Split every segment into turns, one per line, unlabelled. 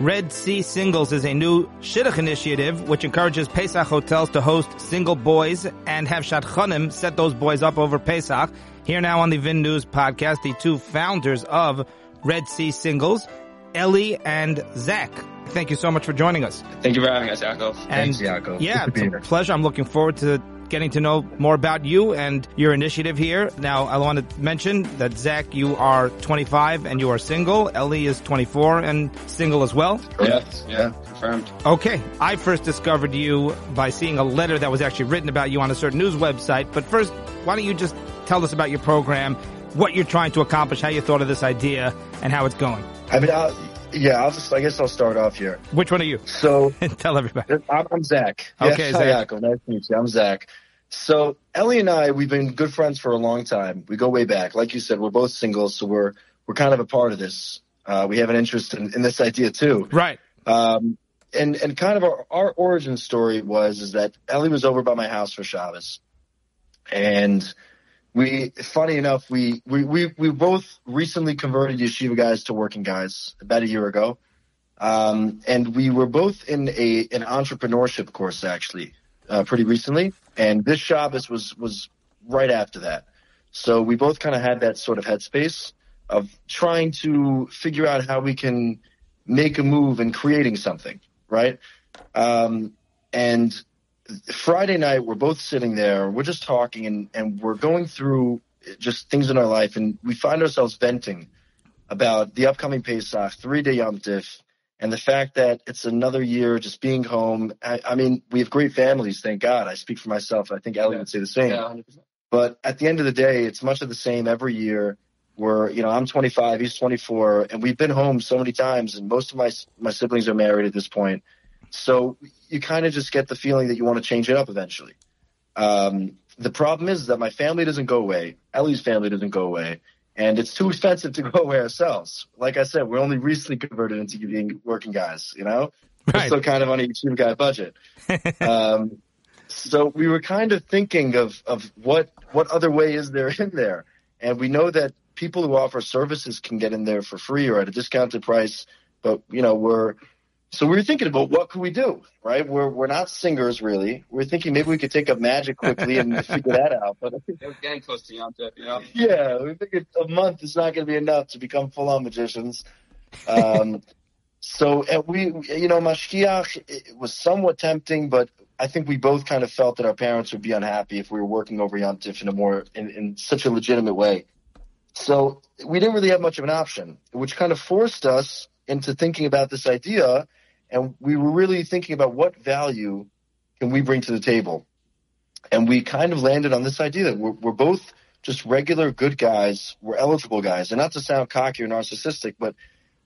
Red Sea Singles is a new shidduch initiative which encourages Pesach hotels to host single boys and have shadchanim set those boys up over Pesach. Here now on the VIN News podcast, the two founders of Red Sea Singles, Eli and Zach. Thank you so much for joining us.
Thank you for having us, Yaakov.
And
Thanks, Yaakov.
Yeah, it's a pleasure. I'm looking forward to getting to know more about you and your initiative here. Now, I want to mention that Zach, you are 25 and you are single. Eli is 24 and single as well.
Yes, yeah, confirmed.
Okay. I first discovered you by seeing a letter that was actually written about you on a certain news website. But first, why don't you just tell us about your program, what you're trying to accomplish, how you thought of this idea, and how it's going?
I mean, I'll, yeah, I'll just, I guess I'll start off here.
Which one are you?
So,
tell everybody.
I'm, I'm Zach.
Okay,
yeah,
Zach.
Yaakov, nice to meet you. I'm Zach. So, Eli and I, we've been good friends for a long time. We go way back. Like you said, we're both single, so we're, we're kind of a part of this. Uh, we have an interest in, in this idea too.
Right.
Um, and, and kind of our, our origin story was, is that Eli was over by my house for Shabbos. And we, funny enough, we, we, we, we both recently converted yeshiva guys to working guys about a year ago. Um, and we were both in a, an entrepreneurship course actually, uh, pretty recently. And this Shabbos was, was right after that. So we both kind of had that sort of headspace of trying to figure out how we can make a move and creating something, right? Um, and Friday night, we're both sitting there, we're just talking and, and we're going through just things in our life and we find ourselves venting about the upcoming Pesach, three day Yom Tif, and the fact that it's another year just being home. I, I mean, we have great families, thank God. I speak for myself. I think Eli would say the same.
Yeah, 100%.
But at the end of the day, it's much of the same every year. Where you know I'm 25, he's 24, and we've been home so many times, and most of my my siblings are married at this point. So you kind of just get the feeling that you want to change it up eventually. Um, the problem is that my family doesn't go away. Eli's family doesn't go away, and it's too expensive to go away ourselves. Like I said, we're only recently converted into being working guys. You know, we're still kind of on a yeshiva guy budget. um, so we were kind of thinking of of what what other way is there in there, and we know that people who offer services can get in there for free or at a discounted price. But you know, we're so we were thinking about what could we do, right? We're we're not singers really. We're thinking maybe we could take up magic quickly and figure that out. But
It was getting close to Yom Tov, you know?
yeah, we figured a month is not going to be enough to become full on magicians. Um, so and we, you know, Mashgiach it was somewhat tempting, but I think we both kind of felt that our parents would be unhappy if we were working over Yom Tif in a more in, in such a legitimate way. So we didn't really have much of an option, which kind of forced us into thinking about this idea, and we were really thinking about what value can we bring to the table. And we kind of landed on this idea that we're, we're both just regular good guys. We're eligible guys. And not to sound cocky or narcissistic, but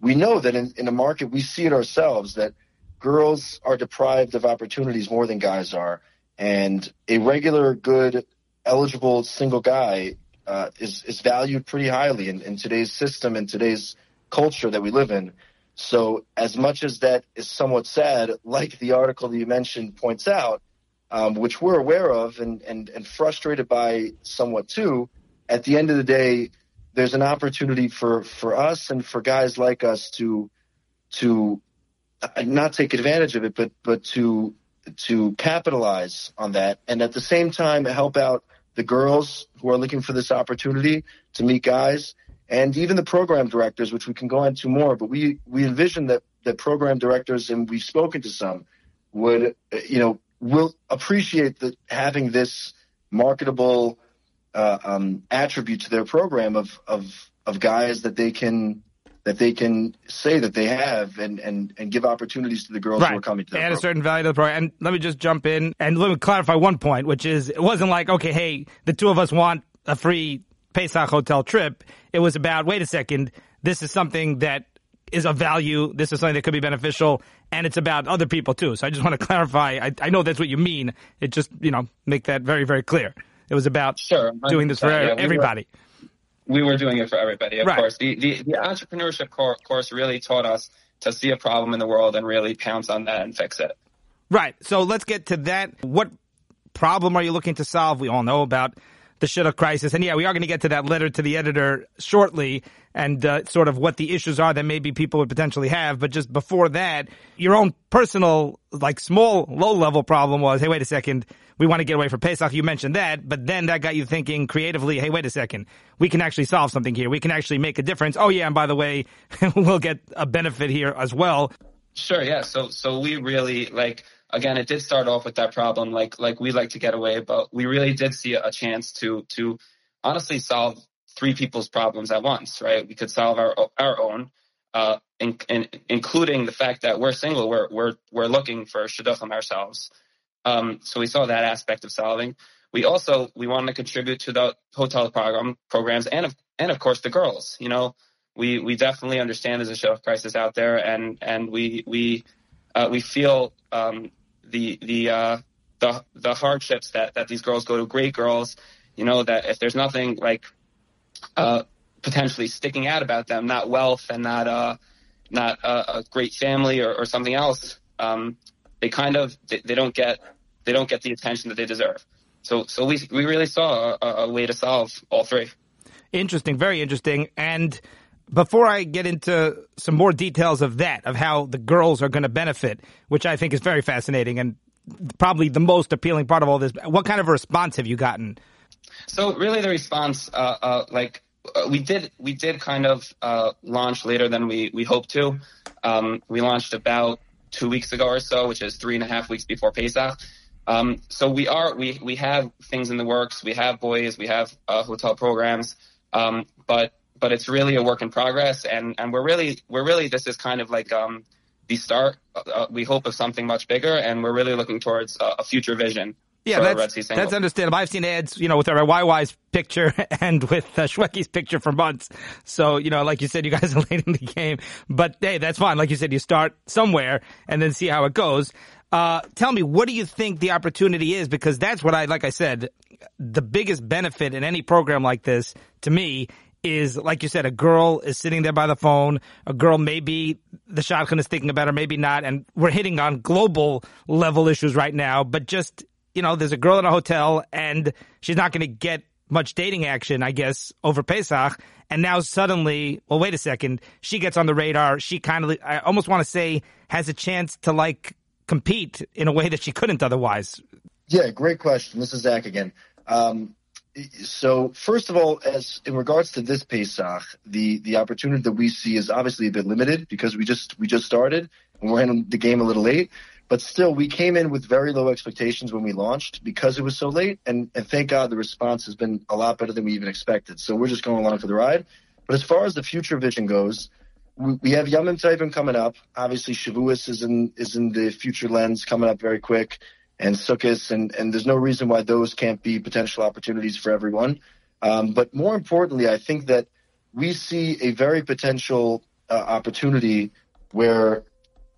we know that in, in a market, we see it ourselves that girls are deprived of opportunities more than guys are. And a regular, good, eligible single guy uh, is, is valued pretty highly in, in today's system and today's culture that we live in. So as much as that is somewhat sad, like the article that you mentioned points out, um, which we're aware of and, and, and frustrated by somewhat too, at the end of the day, there's an opportunity for, for us and for guys like us to to uh, not take advantage of it, but but to to capitalize on that, and at the same time help out the girls who are looking for this opportunity to meet guys, and even the program directors, which we can go into more. But we we envision that that program directors, and we've spoken to some, would you know will appreciate that having this marketable uh, um, attribute to their program of of of guys that they can that they can say that they have and and and give opportunities to the girls who are coming to
They
their
add a certain value to the program. And let me just jump in and let me clarify one point, which is it wasn't like, okay, hey, the two of us want a free Pesach hotel trip. It was about, wait a second, this is something that is of value. This is something that could be beneficial. And it's about other people too. So I just want to clarify. I, I know that's what you mean. It just, you know, make that very, very clear. It was about
Sure.
doing this for
100%, yeah, we were-
everybody.
we were doing it for everybody, of
Right.
course. The, the, the entrepreneurship cor- course really taught us to see a problem in the world and really pounce on that and fix it.
Right. So let's get to that. What problem are you looking to solve? We all know about the shidduch crisis. And yeah, we are going to get to that letter to the editor shortly and uh, sort of what the issues are that maybe people would potentially have. But just before that, your own personal, like small, low level problem was, hey, wait a second, we want to get away from Pesach. You mentioned that, but then that got you thinking creatively, hey, wait a second, we can actually solve something here. We can actually make a difference. Oh yeah, and by the way, we'll get a benefit here as well.
Sure, yeah. So so we really like again, it did start off with that problem, like like we like to get away, but we really did see a chance to to honestly solve three people's problems at once, right? We could solve our our own, uh, in, in, including the fact that we're single, we're we're we're looking for shidduchim ourselves. Um, so we saw that aspect of solving. We also we wanted to contribute to the hotel program programs and of and of course the girls. You know, we we definitely understand there's a shidduch crisis out there, and and we we uh, we feel um, the the uh, the the hardships that that these girls go to. Great girls, you know that if there's nothing like uh, potentially sticking out about them, not wealth and not uh, not a, a great family or, or something else, um, they kind of they, they, don't get they don't get the attention that they deserve. So so we we really saw a, a way to solve all three.
Interesting, very interesting, and before I get into some more details of that, of how the girls are going to benefit, which I think is very fascinating and probably the most appealing part of all this, what kind of response have you gotten?
So really, the response, uh, uh, like uh, we did, we did kind of uh, launch later than we we hoped to. Um, we launched about two weeks ago or so, which is three and a half weeks before Pesach. Um, so we are we we have things in the works. We have boys, we have uh, hotel programs, um, but but it's really a work in progress, and and we're really we're really this is kind of like um, the start. Uh, we hope of something much bigger, and we're really looking towards a future vision.
Yeah, that's, that's understandable. I've seen ads, you know, with our YY's picture and with uh, Shwekey's picture for months. So, you know, like you said, you guys are late in the game. But hey, that's fine. Like you said, you start somewhere and then see how it goes. Uh, tell me, what do you think the opportunity is? Because that's what I, like I said, the biggest benefit in any program like this to me is, like you said, a girl is sitting there by the phone. A girl maybe the shadchan is thinking about her, maybe not. And we're hitting on global level issues right now. But just, you know, there's a girl in a hotel and she's not going to get much dating action, I guess, over Pesach. And now suddenly, well, wait a second, she gets on the radar. She kind of, I almost want to say, has a chance to like compete in a way that she couldn't otherwise.
Yeah, great question. This is Zach again. Um, so first of all, as in regards to this Pesach, the the opportunity that we see is obviously a bit limited because we just we just started and we're in the game a little late. But still, we came in with very low expectations when we launched because it was so late, and, and thank God the response has been a lot better than we even expected. So we're just going along for the ride. But as far as the future vision goes, we, we have Yom Tovim coming up. Obviously, Shavuos is in is in the future lens coming up very quick and Sukkot, and, and there's no reason why those can't be potential opportunities for everyone. Um, but more importantly, I think that we see a very potential uh, opportunity where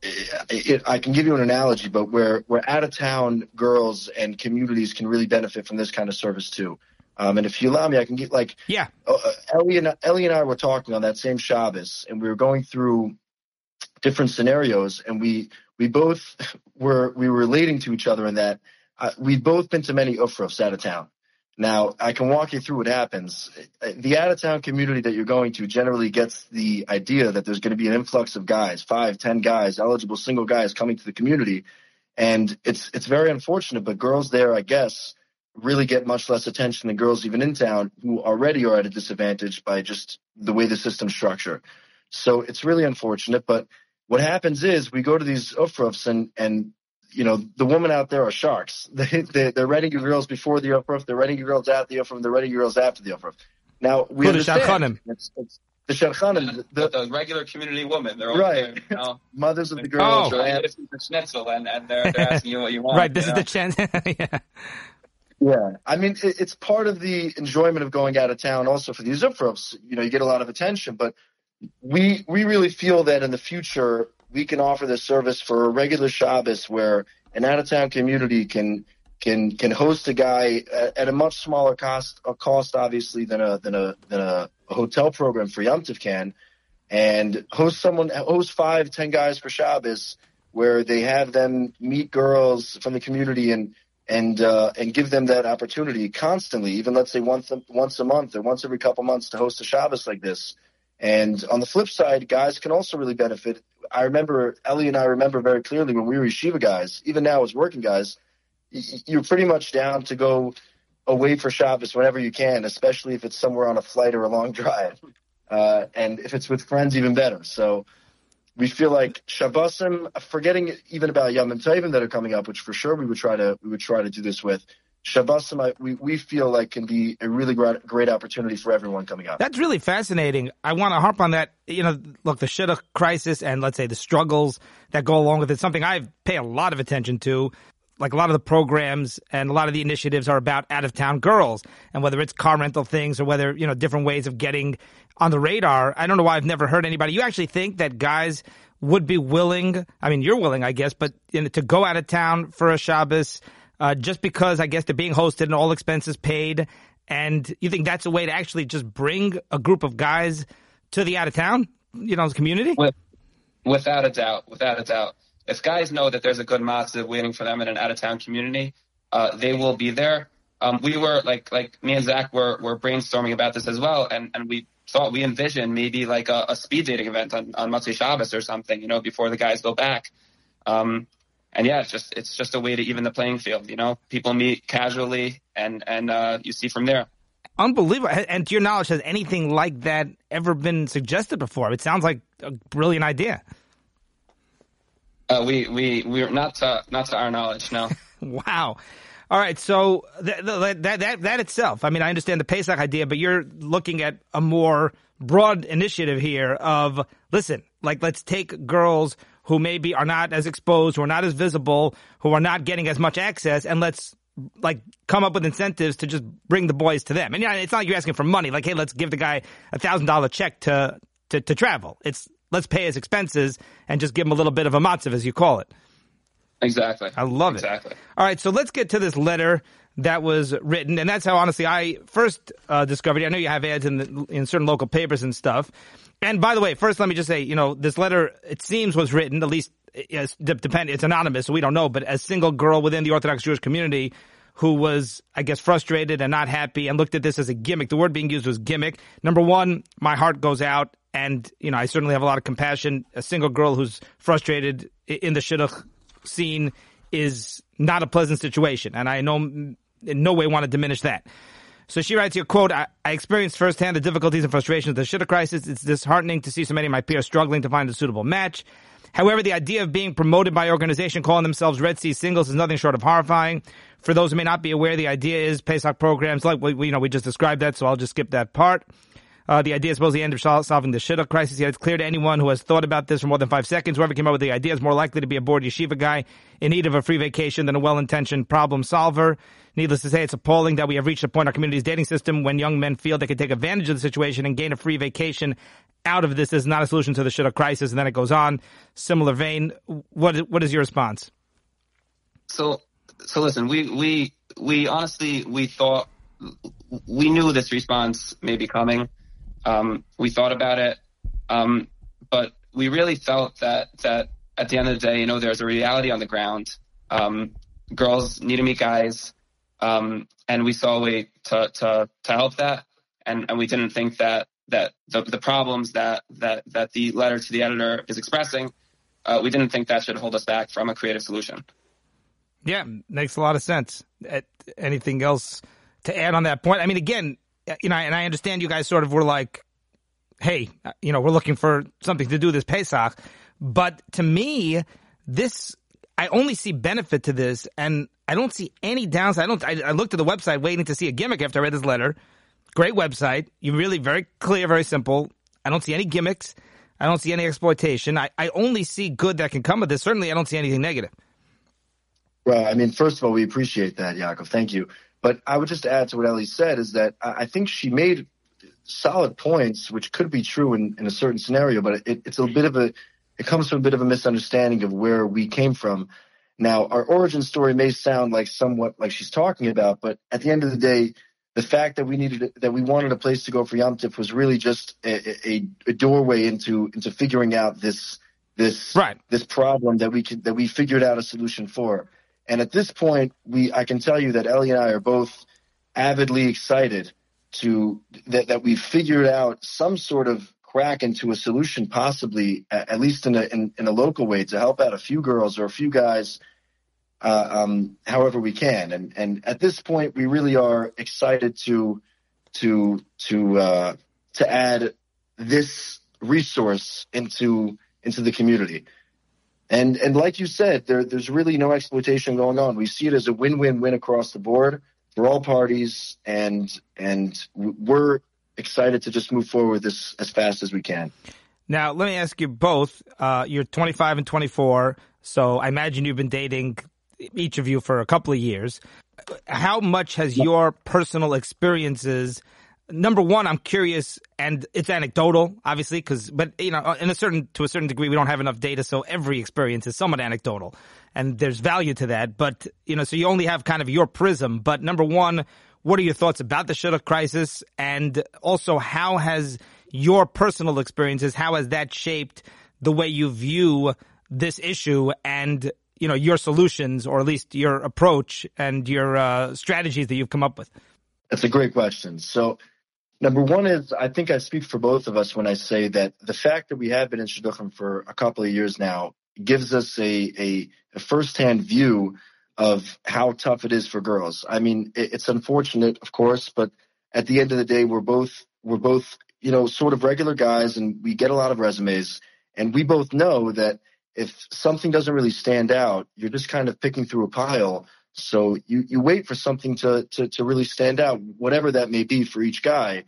it, it, I can give you an analogy, but where, where out of town girls and communities can really benefit from this kind of service too. Um, and if you allow me, I can get like,
yeah,
uh, uh Eli and Eli and I were talking on that same Shabbos and we were going through different scenarios and we, we both were we were relating to each other in that uh, we've both been to many ufrufs out of town. Now I can walk you through what happens. The out of town community that you're going to generally gets the idea that there's going to be an influx of guys, five, ten guys, eligible single guys coming to the community, and it's it's very unfortunate. But girls there, I guess, really get much less attention than girls even in town who already are at a disadvantage by just the way the system's structured. So it's really unfortunate, but what happens is we go to these ufrufs and and you know the women out there are sharks. They, they they're ready girls before the ufruf, they're ready girls at the ufruf, they're ready girls after the ufruf. Now we
well, understand it's,
it's the shadchanim,
the, the, regular community women. They're
right.
There, you know?
Mothers of the girls.
Oh, right. This is the schnitzel, and, and they're, they're asking you what you want.
right. This
is
know? the chance.
yeah. Yeah, I mean it, it's part of the enjoyment of going out of town. Also for these ufrufs, you know, you get a lot of attention, but we we really feel that in the future we can offer this service for a regular Shabbos where an out of town community can can can host a guy at, at, a much smaller cost a cost obviously than a than a than a, hotel program for Yom Tov can, and host someone host five ten guys for Shabbos where they have them meet girls from the community and and uh, and give them that opportunity constantly, even let's say once a, once a month or once every couple months to host a Shabbos like this. And on the flip side, guys can also really benefit. I remember Eli and I remember very clearly when we were yeshiva guys, even now as working guys, you're pretty much down to go away for Shabbos whenever you can, especially if it's somewhere on a flight or a long drive. Uh, and if it's with friends, even better. So we feel like Shabbosim, forgetting even about Yom Tovim that are coming up, which for sure we would try to we would try to do this with. Shabbosim, we, we feel like can be a really great, great opportunity for everyone coming up.
That's really fascinating. I want to harp on that. You know, look, the shidduch crisis and let's say the struggles that go along with it. Something I pay a lot of attention to. Like a lot of the programs and a lot of the initiatives are about out of town girls, and whether it's car rental things or whether you know different ways of getting on the radar. I don't know why I've never heard anybody. You actually think that guys would be willing? I mean, you're willing, I guess, but you know, to go out of town for a Shabbos uh, just because I guess they're being hosted and all expenses paid. And you think that's a way to actually just bring a group of guys to the out of town, you know, community?
With, without a doubt, without a doubt. If guys know that there's a good matzav waiting for them in an out of town community, uh, they will be there. Um, we were like, like me and Zach were, were brainstorming about this as well. And, and we thought we envisioned maybe like a, a speed dating event on, on Motzei Shabbos or something, you know, before the guys go back. Um, and yeah, it's just it's just a way to even the playing field. You know, people meet casually, and and uh, you see from there.
Unbelievable. And to your knowledge, has anything like that ever been suggested before? It sounds like a brilliant idea.
Uh, we we we're not to, not to our knowledge, no.
wow. All right, so that, that that that itself. I mean, I understand the Pesach idea, but you're looking at a more broad initiative here of listen, like let's take girls who maybe are not as exposed, who are not as visible, who are not getting as much access, and let's like come up with incentives to just bring the boys to them. And yeah, it's not like you're asking for money. Like, hey, let's give the guy a thousand dollar check to, to to travel. It's let's pay his expenses and just give him a little bit of a matzav, as you call it.
Exactly.
I love
it. Exactly.
All right, so let's get to this letter that was written, and that's how honestly I first uh, discovered it. I know you have ads in the, in certain local papers and stuff. And by the way, first let me just say, you know, this letter it seems was written at least it's depend it's anonymous, so we don't know, but a single girl within the Orthodox Jewish community who was, I guess, frustrated and not happy and looked at this as a gimmick. The word being used was gimmick. Number one, my heart goes out, and you know, I certainly have a lot of compassion. A single girl who's frustrated in the shidduch scene is not a pleasant situation, and I know in no way want to diminish that. So she writes here, quote, I, I experienced firsthand the difficulties and frustrations of the shidduch crisis. It's disheartening to see so many of my peers struggling to find a suitable match. However, the idea of being promoted by an organization calling themselves Red Sea Singles is nothing short of horrifying. For those who may not be aware, the idea is Pesach programs like we, you know we just described that, so I'll just skip that part. Uh, the idea is supposed to end up solving the shidduch crisis. Yet it's clear to anyone who has thought about this for more than five seconds, whoever came up with the idea is more likely to be a bored yeshiva guy in need of a free vacation than a well-intentioned problem solver. Needless to say, it's appalling that we have reached a point in our community's dating system when young men feel they can take advantage of the situation and gain a free vacation out of this. This is not a solution to the shidduch crisis. And then it goes on. Similar vein. What what is your response?
So so listen, we we we honestly we thought we knew this response may be coming. Um, we thought about it, um, but we really felt that that at the end of the day, you know, there's a reality on the ground. Um, girls need to meet guys, um, and we saw a way to to to help that, and and we didn't think that that the, the problems that that that the letter to the editor is expressing, uh, we didn't think that should hold us back from a creative solution.
Yeah, makes a lot of sense. Anything else to add on that point? I mean, again, Uh, you know, and I understand you guys sort of were like, hey, uh, you know, we're looking for something to do this Pesach. But to me, this, I only see benefit to this and I don't see any downside. I don't, I, I looked at the website waiting to see a gimmick after I read this letter. Great website. You're really very clear, very simple. I don't see any gimmicks. I don't see any exploitation. I, I only see good that can come of this. Certainly, I don't see anything negative.
Well, I mean, first of all, we appreciate that, Yaakov. Thank you. But I would just add to what Eli said is that I think she made solid points, which could be true in, in a certain scenario, but it, it's a bit of a, it comes from a bit of a misunderstanding of where we came from. Now, our origin story may sound like somewhat like she's talking about, but at the end of the day, the fact that we needed that we wanted a place to go for Yom Tif was really just a, a, a doorway into into figuring out this this
right.
this problem that we could that we figured out a solution for. And at this point, we I can tell you that Eli and I are both avidly excited to that, that we've figured out some sort of crack into a solution, possibly at, least in a in, in, a local way, to help out a few girls or a few guys, uh, um, however we can. And and at this point, we really are excited to to to uh, to add this resource into into the community. And and like you said, there, there's really no exploitation going on. We see it as a win-win-win across the board for all parties, and and we're excited to just move forward this as fast as we can.
Now, let me ask you both. Uh, you're 25 and 24, so I imagine you've been dating each of you for a couple of years. How much has your personal experiences number one, I'm curious, and it's anecdotal, obviously, because but you know, in a certain to a certain degree, we don't have enough data, so every experience is somewhat anecdotal, and there's value to that. But you know, so you only have kind of your prism. But number one, what are your thoughts about the shidduch crisis, and also how has your personal experiences, how has that shaped the way you view this issue and you know your solutions, or at least your approach and your uh, strategies that you've come up with?
That's a great question. So Number one is I think I speak for both of us when I say that the fact that we have been in Shidduchim for a couple of years now gives us a, a, a firsthand view of how tough it is for girls. I mean, it, it's unfortunate, of course, but at the end of the day, we're both we're both you know sort of regular guys, and we get a lot of resumes, and we both know that if something doesn't really stand out, you're just kind of picking through a pile so you, you wait for something to, to, to really stand out, whatever that may be for each guy,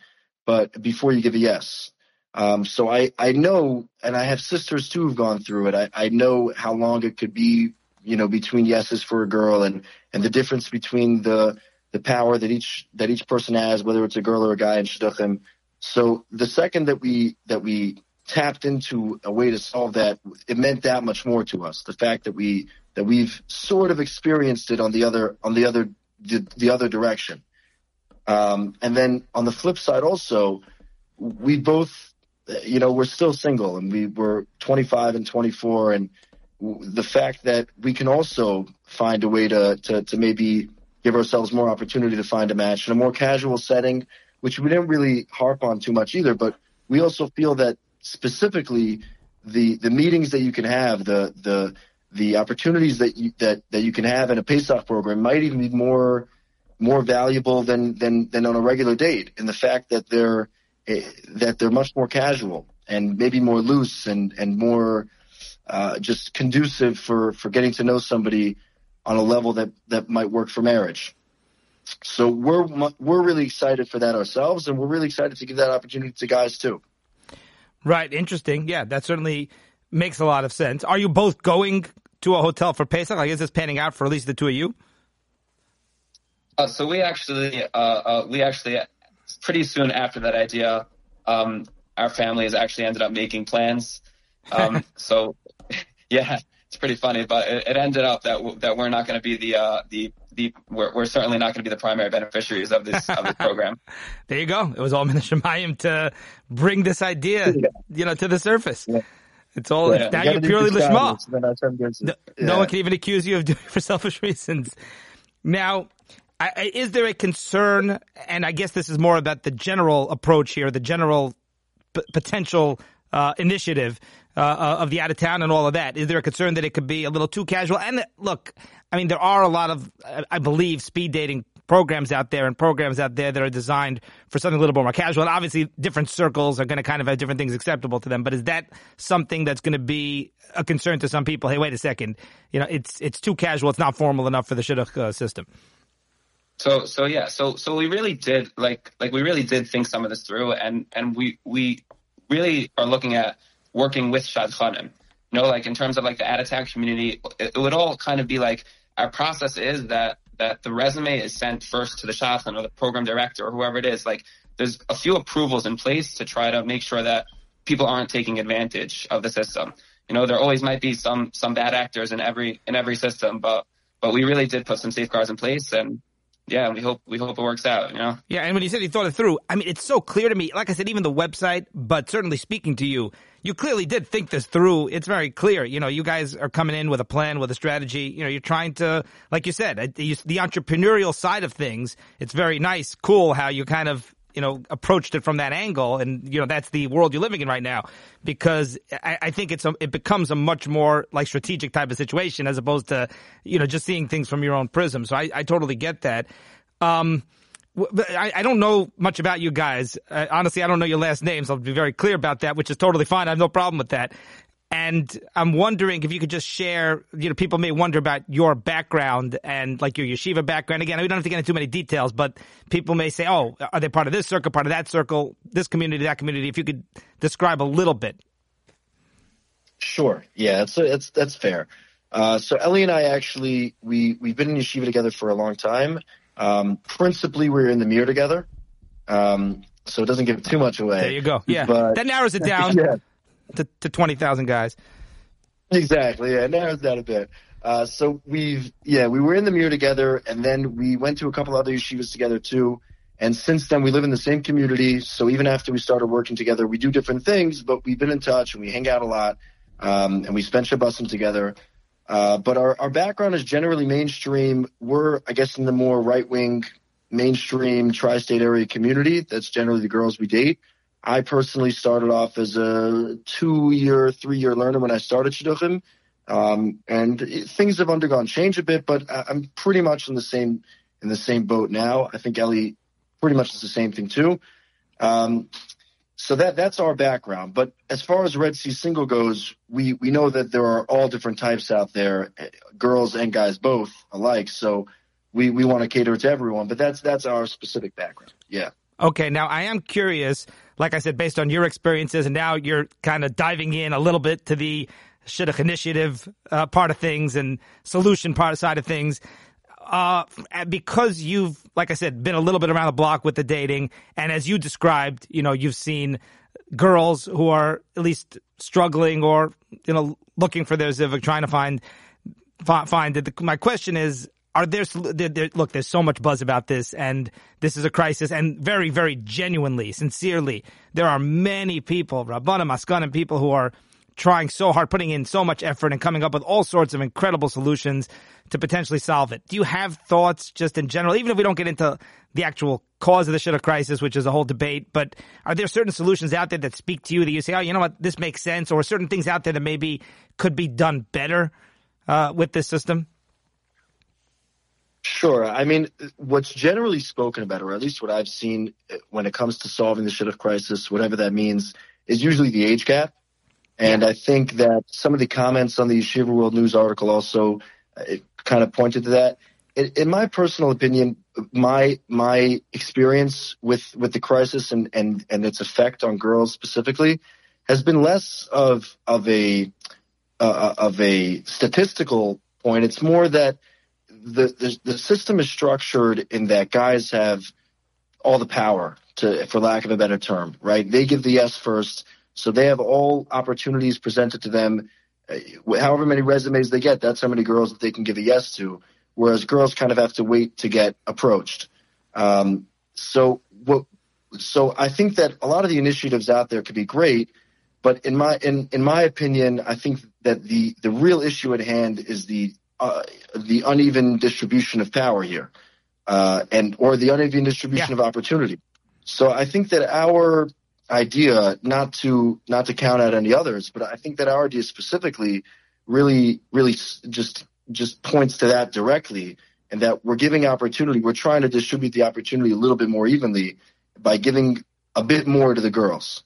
but before you give a yes. Um, so I, I know, and I have sisters too who've gone through it. I, I know how long it could be, you know, between yeses for a girl and, and the difference between the, the power that each, that each person has, whether it's a girl or a guy in Shidduchim. So the second that we, that we tapped into a way to solve that, it meant that much more to us. The fact that we that we've sort of experienced it on the other on the other the, the other direction. Um, and then on the flip side, also, we both, you know, we're still single and we were 25 and 24, and the fact that we can also find a way to to, to maybe give ourselves more opportunity to find a match in a more casual setting, which we didn't really harp on too much either. But we also feel that specifically the the meetings that you can have, the the the opportunities that you that that you can have in a Pesach program might even be more more valuable than than than on a regular date. In the fact that they're eh, that they're much more casual and maybe more loose and and more uh, just conducive for for getting to know somebody on a level that that might work for marriage. So we're we're really excited for that ourselves, and we're really excited to give that opportunity to guys too.
Right, interesting. Yeah, that certainly makes a lot of sense. Are you both going to a hotel for Pesach? Like, is this panning out for at least the two of you?
Uh, so we actually, uh, uh, we actually, pretty soon after that idea, um, our family has actually ended up making plans. Um, so, yeah, it's pretty funny, but it, it ended up that that we're not going to be the uh, the the we're, we're certainly not going to be the primary beneficiaries of this of this program.
there you go. It was all Shamayim to bring this idea, you know, to the surface. Yeah. It's all yeah. now you're purely lishma. No, yeah. no one can even accuse you of doing it for selfish reasons. Now, I, is there a concern? And I guess this is more about the general approach here, the general p- potential uh, initiative uh, uh of the out of town and all of that. Is there a concern that it could be a little too casual? And look, I mean, there are a lot of, I believe, speed dating programs out there and programs out there that are designed for something a little bit more casual. And obviously, different circles are going to kind of have different things acceptable to them. But is that something that's going to be a concern to some people? Hey, wait a second, you know, it's it's too casual. It's not formal enough for the shidduch uh, system.
So so yeah, so so we really did like like we really did think some of this through, and and we we really are looking at working with shadchanim. You know, like in terms of like the of town community, it, it would all kind of be like our process is that that the resume is sent first to the shadchan or the program director or whoever it is. Like there's a few approvals in place to try to make sure that people aren't taking advantage of the system. You know, there always might be some some bad actors in every in every system, but but we really did put some safeguards in place and yeah, we hope we hope it works out. You know.
Yeah, and when you said you thought it through, I mean, it's so clear to me. Like I said, even the website, but certainly speaking to you, you clearly did think this through. It's very clear. You know, you guys are coming in with a plan, with a strategy. You know, you're trying to, like you said, the entrepreneurial side of things. It's very nice, cool how you kind of you know approached it from that angle and you know that's the world you're living in right now because I, I, think it's a, it becomes a much more like strategic type of situation as opposed to you know just seeing things from your own prism so I, I totally get that um, I, I, don't know much about you guys. Uh, honestly, I don't know your last names. I'll be very clear about that, which is totally fine. I have no problem with that. And I'm wondering if you could just share, you know, people may wonder about your background and like your yeshiva background. Again, we don't have to get into too many details, but people may say, oh, are they part of this circle, part of that circle, this community, that community? If you could describe a little bit.
Sure. Yeah, that's, that's, that's fair. Uh, so Eli and I actually, we, we've been in yeshiva together for a long time. Um, principally, we are in the Mir together. Um, so it doesn't give too much away.
There you go. Yeah. But, that narrows it down. yeah to, to 20,000 guys.
Exactly. Yeah, it narrows down a bit. Uh, so we've, yeah, we were in the Mir together and then we went to a couple other yeshivas together too. And since then we live in the same community. So even after we started working together, we do different things, but we've been in touch and we hang out a lot. Um, and we spend Shabbosim together. Uh, but our, our background is generally mainstream. We're, I guess, in the more right wing, mainstream tri-state area community. That's generally the girls we date. I personally started off as a two-year, three-year learner when I started shidduchim, um, and things have undergone change a bit, but I'm pretty much in the same in the same boat now. I think Eli pretty much is the same thing too. Um, so that that's our background. But as far as Red Sea single goes, we we know that there are all different types out there, girls and guys both alike. So we we want to cater to everyone. But that's that's our specific background. Yeah.
Okay. Now I am curious like I said, based on your experiences, and now you're kind of diving in a little bit to the Shidduch initiative uh, part of things and solution part side of things. Uh, because you've, like I said, been a little bit around the block with the dating, and as you described, you know, you've seen girls who are at least struggling or you know looking for their zivug, trying to find find it. My question is, are there, there, there, look there's so much buzz about this and this is a crisis and very very genuinely sincerely there are many people rabbanim askanim people who are trying so hard putting in so much effort and coming up with all sorts of incredible solutions to potentially solve it. Do you have thoughts just in general even if we don't get into the actual cause of the shidduch crisis which is a whole debate but are there certain solutions out there that speak to you that you say oh you know what? This makes sense or certain things out there that maybe could be done better uh, with this system
Sure. I mean, what's generally spoken about, or at least what I've seen uh, when it comes to solving the shidduch crisis, whatever that means, is usually the age gap. And I think that some of the comments on the Yeshiva World News article also uh, kind of pointed to that. In, in, my personal opinion, my my experience with with the crisis and and and its effect on girls specifically has been less of of a uh, of a statistical point. It's more that the, the, the system is structured in that guys have all the power to, for lack of a better term, right? They give the yes first, so they have all opportunities presented to them. Uh, however many resumes they get, that's how many girls that they can give a yes to. Whereas girls kind of have to wait to get approached. Um, so what? So I think that a lot of the initiatives out there could be great, but in my in in my opinion, I think that the the real issue at hand is the uh, the uneven distribution of power here, uh, and or the uneven distribution yeah. of opportunity. So I think that our idea, not to not to count out any others, but I think that our idea specifically really really just just points to that directly, and that we're giving opportunity. We're trying to distribute the opportunity a little bit more evenly by giving a bit more to the girls.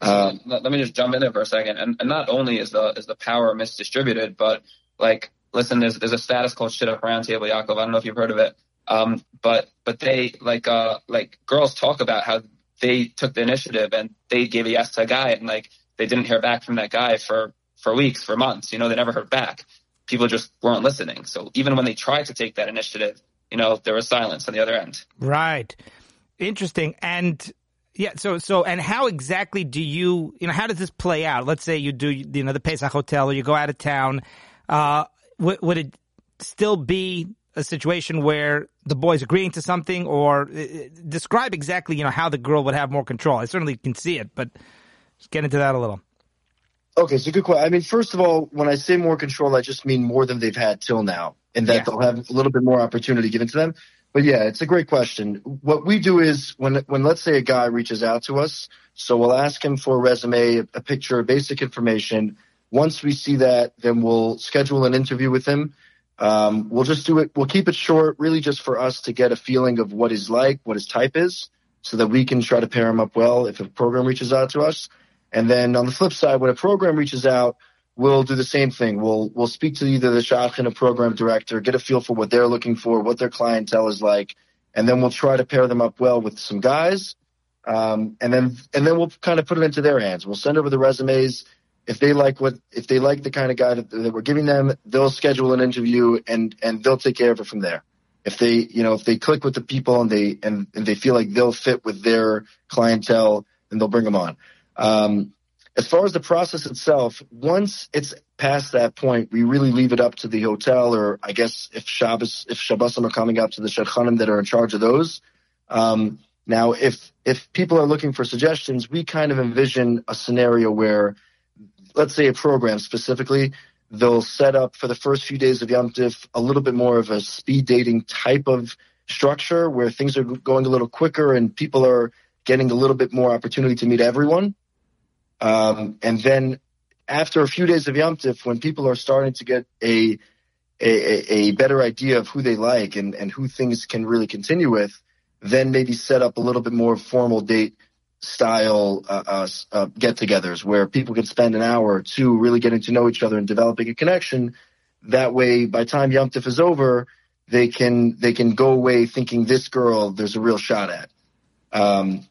Uh, let, let, me just jump in there for a second. And, and not only is the is the power misdistributed, but like listen, there's there's a status called Shidduch Roundtable, Yaakov. I don't know if you've heard of it. Um, but but they like uh like girls talk about how they took the initiative and they gave a yes to a guy and like they didn't hear back from that guy for for weeks, for months. You know, they never heard back. People just weren't listening. So even when they tried to take that initiative, you know, there was silence on the other end.
Right. Interesting. And yeah, so so and how exactly do you you know how does this play out? Let's say you do you know the Pesach Hotel or you go out of town. Uh, would, would it still be a situation where the boy's agreeing to something, or uh, describe exactly you know how the girl would have more control? I certainly can see it, but just get into that a little.
Okay, so good question. I mean, first of all, when I say more control, I just mean more than they've had till now, and that
Yeah.
they'll have a little bit more opportunity given to them. But yeah, it's a great question. What we do is when when let's say a guy reaches out to us, so we'll ask him for a resume, a picture, basic information. Once we see that, then we'll schedule an interview with him. Um, we'll just do it. We'll keep it short, really, just for us to get a feeling of what he's like, what his type is, so that we can try to pair him up well if a program reaches out to us. And then on the flip side, when a program reaches out, we'll do the same thing. We'll we'll speak to either the shadchan a program director, get a feel for what they're looking for, what their clientele is like, and then we'll try to pair them up well with some guys. Um, and then and then we'll kind of put it into their hands. We'll send over the resumes. If they like what if they like the kind of guy that, that we're giving them, they'll schedule an interview and and they'll take care of it from there. If they you know if they click with the people and they and, and they feel like they'll fit with their clientele, then they'll bring them on. Um, as far as the process itself, once it's past that point, we really leave it up to the hotel, or I guess if Shabbos, if Shabbosim are coming up to the Shadchanim that are in charge of those. Um, now, if if people are looking for suggestions, we kind of envision a scenario where, let's say, a program specifically, they'll set up for the first few days of Yom Tif a little bit more of a speed dating type of structure where things are going a little quicker and people are getting a little bit more opportunity to meet everyone. Um, and then after a few days of Yom Tif, when people are starting to get a, a, a better idea of who they like and, and who things can really continue with, then maybe set up a little bit more formal date style uh, uh, uh, get-togethers where people can spend an hour or two really getting to know each other and developing a connection. That way, by time Yom Tif is over, they can they can go away thinking this girl there's a real shot at. Um,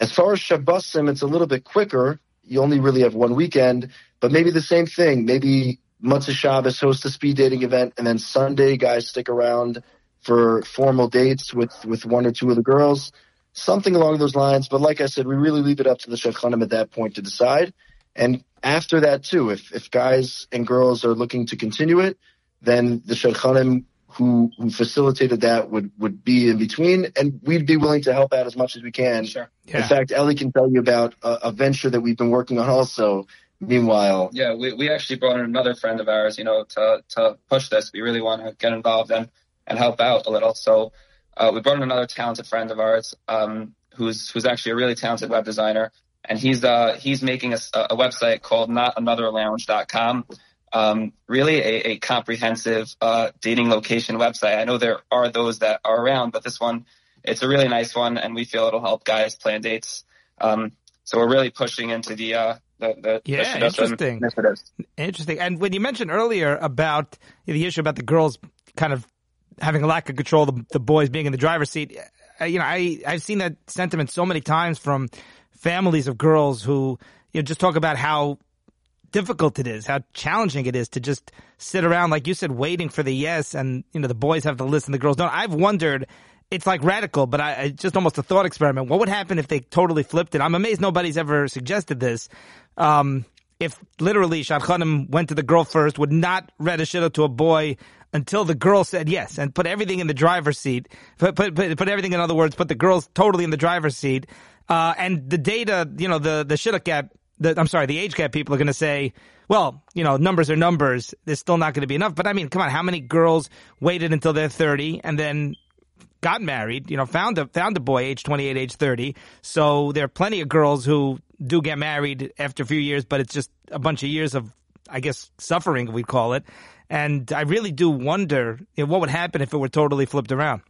as far as Shabbosim, it's a little bit quicker. You only really have one weekend, but maybe the same thing. Maybe Motzei Shabbos host a speed dating event, and then Sunday guys stick around for formal dates with with one or two of the girls, something along those lines. But like I said, we really leave it up to the shadchanim at that point to decide. And after that too, if if guys and girls are looking to continue it, then the shadchanim who who facilitated that would would be in between, and we'd be willing to help out as much as we can.
Sure.
Yeah.
In fact, Eli can tell you about a, a venture that we've been working on also. Meanwhile,
Yeah, we, we actually brought in another friend of ours, you know, to, to push this. We really want to get involved and, and help out a little. So, uh, we brought in another talented friend of ours, um, who's, who's actually a really talented web designer. And he's, uh, he's making a website called notanotherlounge.com. Um, really a, a comprehensive, uh, dating location website. I know there are those that are around, but this one, it's a really nice one and we feel it'll help guys plan dates. Um, so we're really pushing into the, uh, the, the,
Yeah,
the
interesting.
initiatives.
Interesting. And when you mentioned earlier about the issue about the girls kind of having a lack of control, the, the boys being in the driver's seat, uh, you know, I I've seen that sentiment so many times from families of girls who you know just talk about how difficult it is, how challenging it is to just sit around, like you said, waiting for the yes, and you know the boys have the list and the girls don't. I've wondered. It's like radical, but I, I just almost a thought experiment. What would happen if they totally flipped it? I'm amazed nobody's ever suggested this. Um, if literally Shadchanim went to the girl first, would not read a shidduch to a boy until the girl said yes, and put everything in the driver's seat. Put, put, put, put everything, in other words, put the girls totally in the driver's seat. Uh, and the data, you know, the, the shidduch gap, the, I'm sorry, the age gap people are going to say, well, you know, numbers are numbers. There's still not going to be enough. But I mean, come on, how many girls waited until they're 30 and then got married, you know, found a found a boy age 28, age 30. So there are plenty of girls who do get married after a few years, but it's just a bunch of years of, I guess, suffering, we'd call it. And I really do wonder you know, what would happen if it were totally flipped around.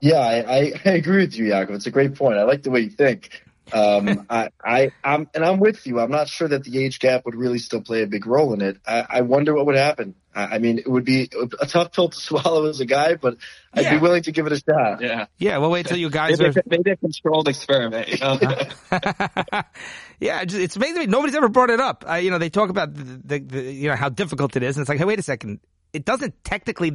Yeah, I, I, agree with you, Yaakov. It's a great point. I like the way you think. Um, I, I, I'm, and I'm with you. I'm not sure that the age gap would really still play a big role in it. I, I wonder what would happen. I, I mean, it would be a tough pill to swallow as a guy, but I'd
Yeah.
be willing to give it a shot.
Yeah.
Yeah, we'll wait till you guys
Maybe,
are.
maybe a controlled experiment. You know?
yeah, it's, it's amazing. Nobody's ever brought it up. Uh, you know, they talk about the, the, the, you know how difficult it is, and it's like, hey, wait a second. It doesn't technically.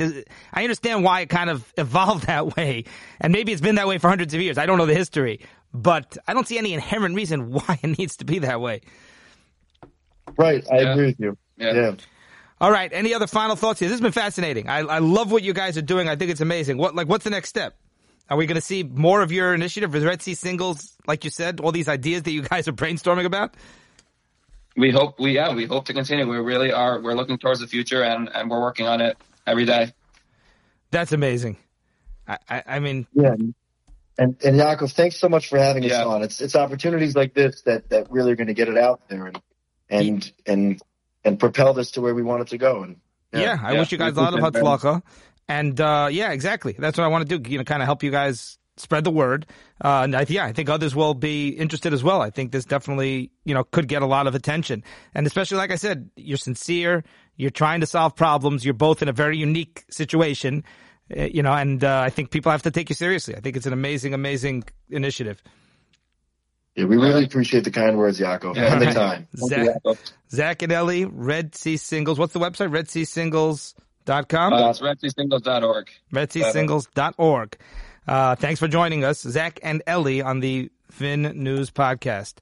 I understand why it kind of evolved that way, and maybe it's been that way for hundreds of years. I don't know the history, but I don't see any inherent reason why it needs to be that way.
Right. I
Yeah.
agree with you.
Yeah.
Yeah.
All right. Any other final thoughts here? This has been fascinating. I, I love what you guys are doing. I think it's amazing. What like what's the next step? Are we going to see more of your initiative with Red Sea Singles? Like you said, all these ideas that you guys are brainstorming about.
We hope we yeah we hope to continue. We really are. We're looking towards the future and and we're working on it every day.
That's amazing. I, I, I mean,
Yeah. And and Yaakov, thanks so much for having us on. It's it's opportunities like this that that really are going to get it out there and and and and propel this to where we want it to go. And
yeah, I
yeah.
wish you guys a lot of hatzlacha. And uh, yeah, exactly. That's what I want to do. You know, kind of help you guys spread the word. Uh, and I, yeah, I think others will be interested as well. I think this definitely, you know, could get a lot of attention. And especially, like I said, you're sincere. You're trying to solve problems. You're both in a very unique situation. Uh, you know, and uh, I think people have to take you seriously. I think it's an amazing, amazing initiative.
Yeah, we really appreciate the kind words, Yaakov,
Yeah.
and the time.
Zach, Zach and Eli, Red Sea Singles. What's the website? RedSeaSingles.com.
Uh, it's redseasingles.org.
RedSeaSingles.org. Uh, thanks for joining us, Zach and Eli, on the VIN News Podcast.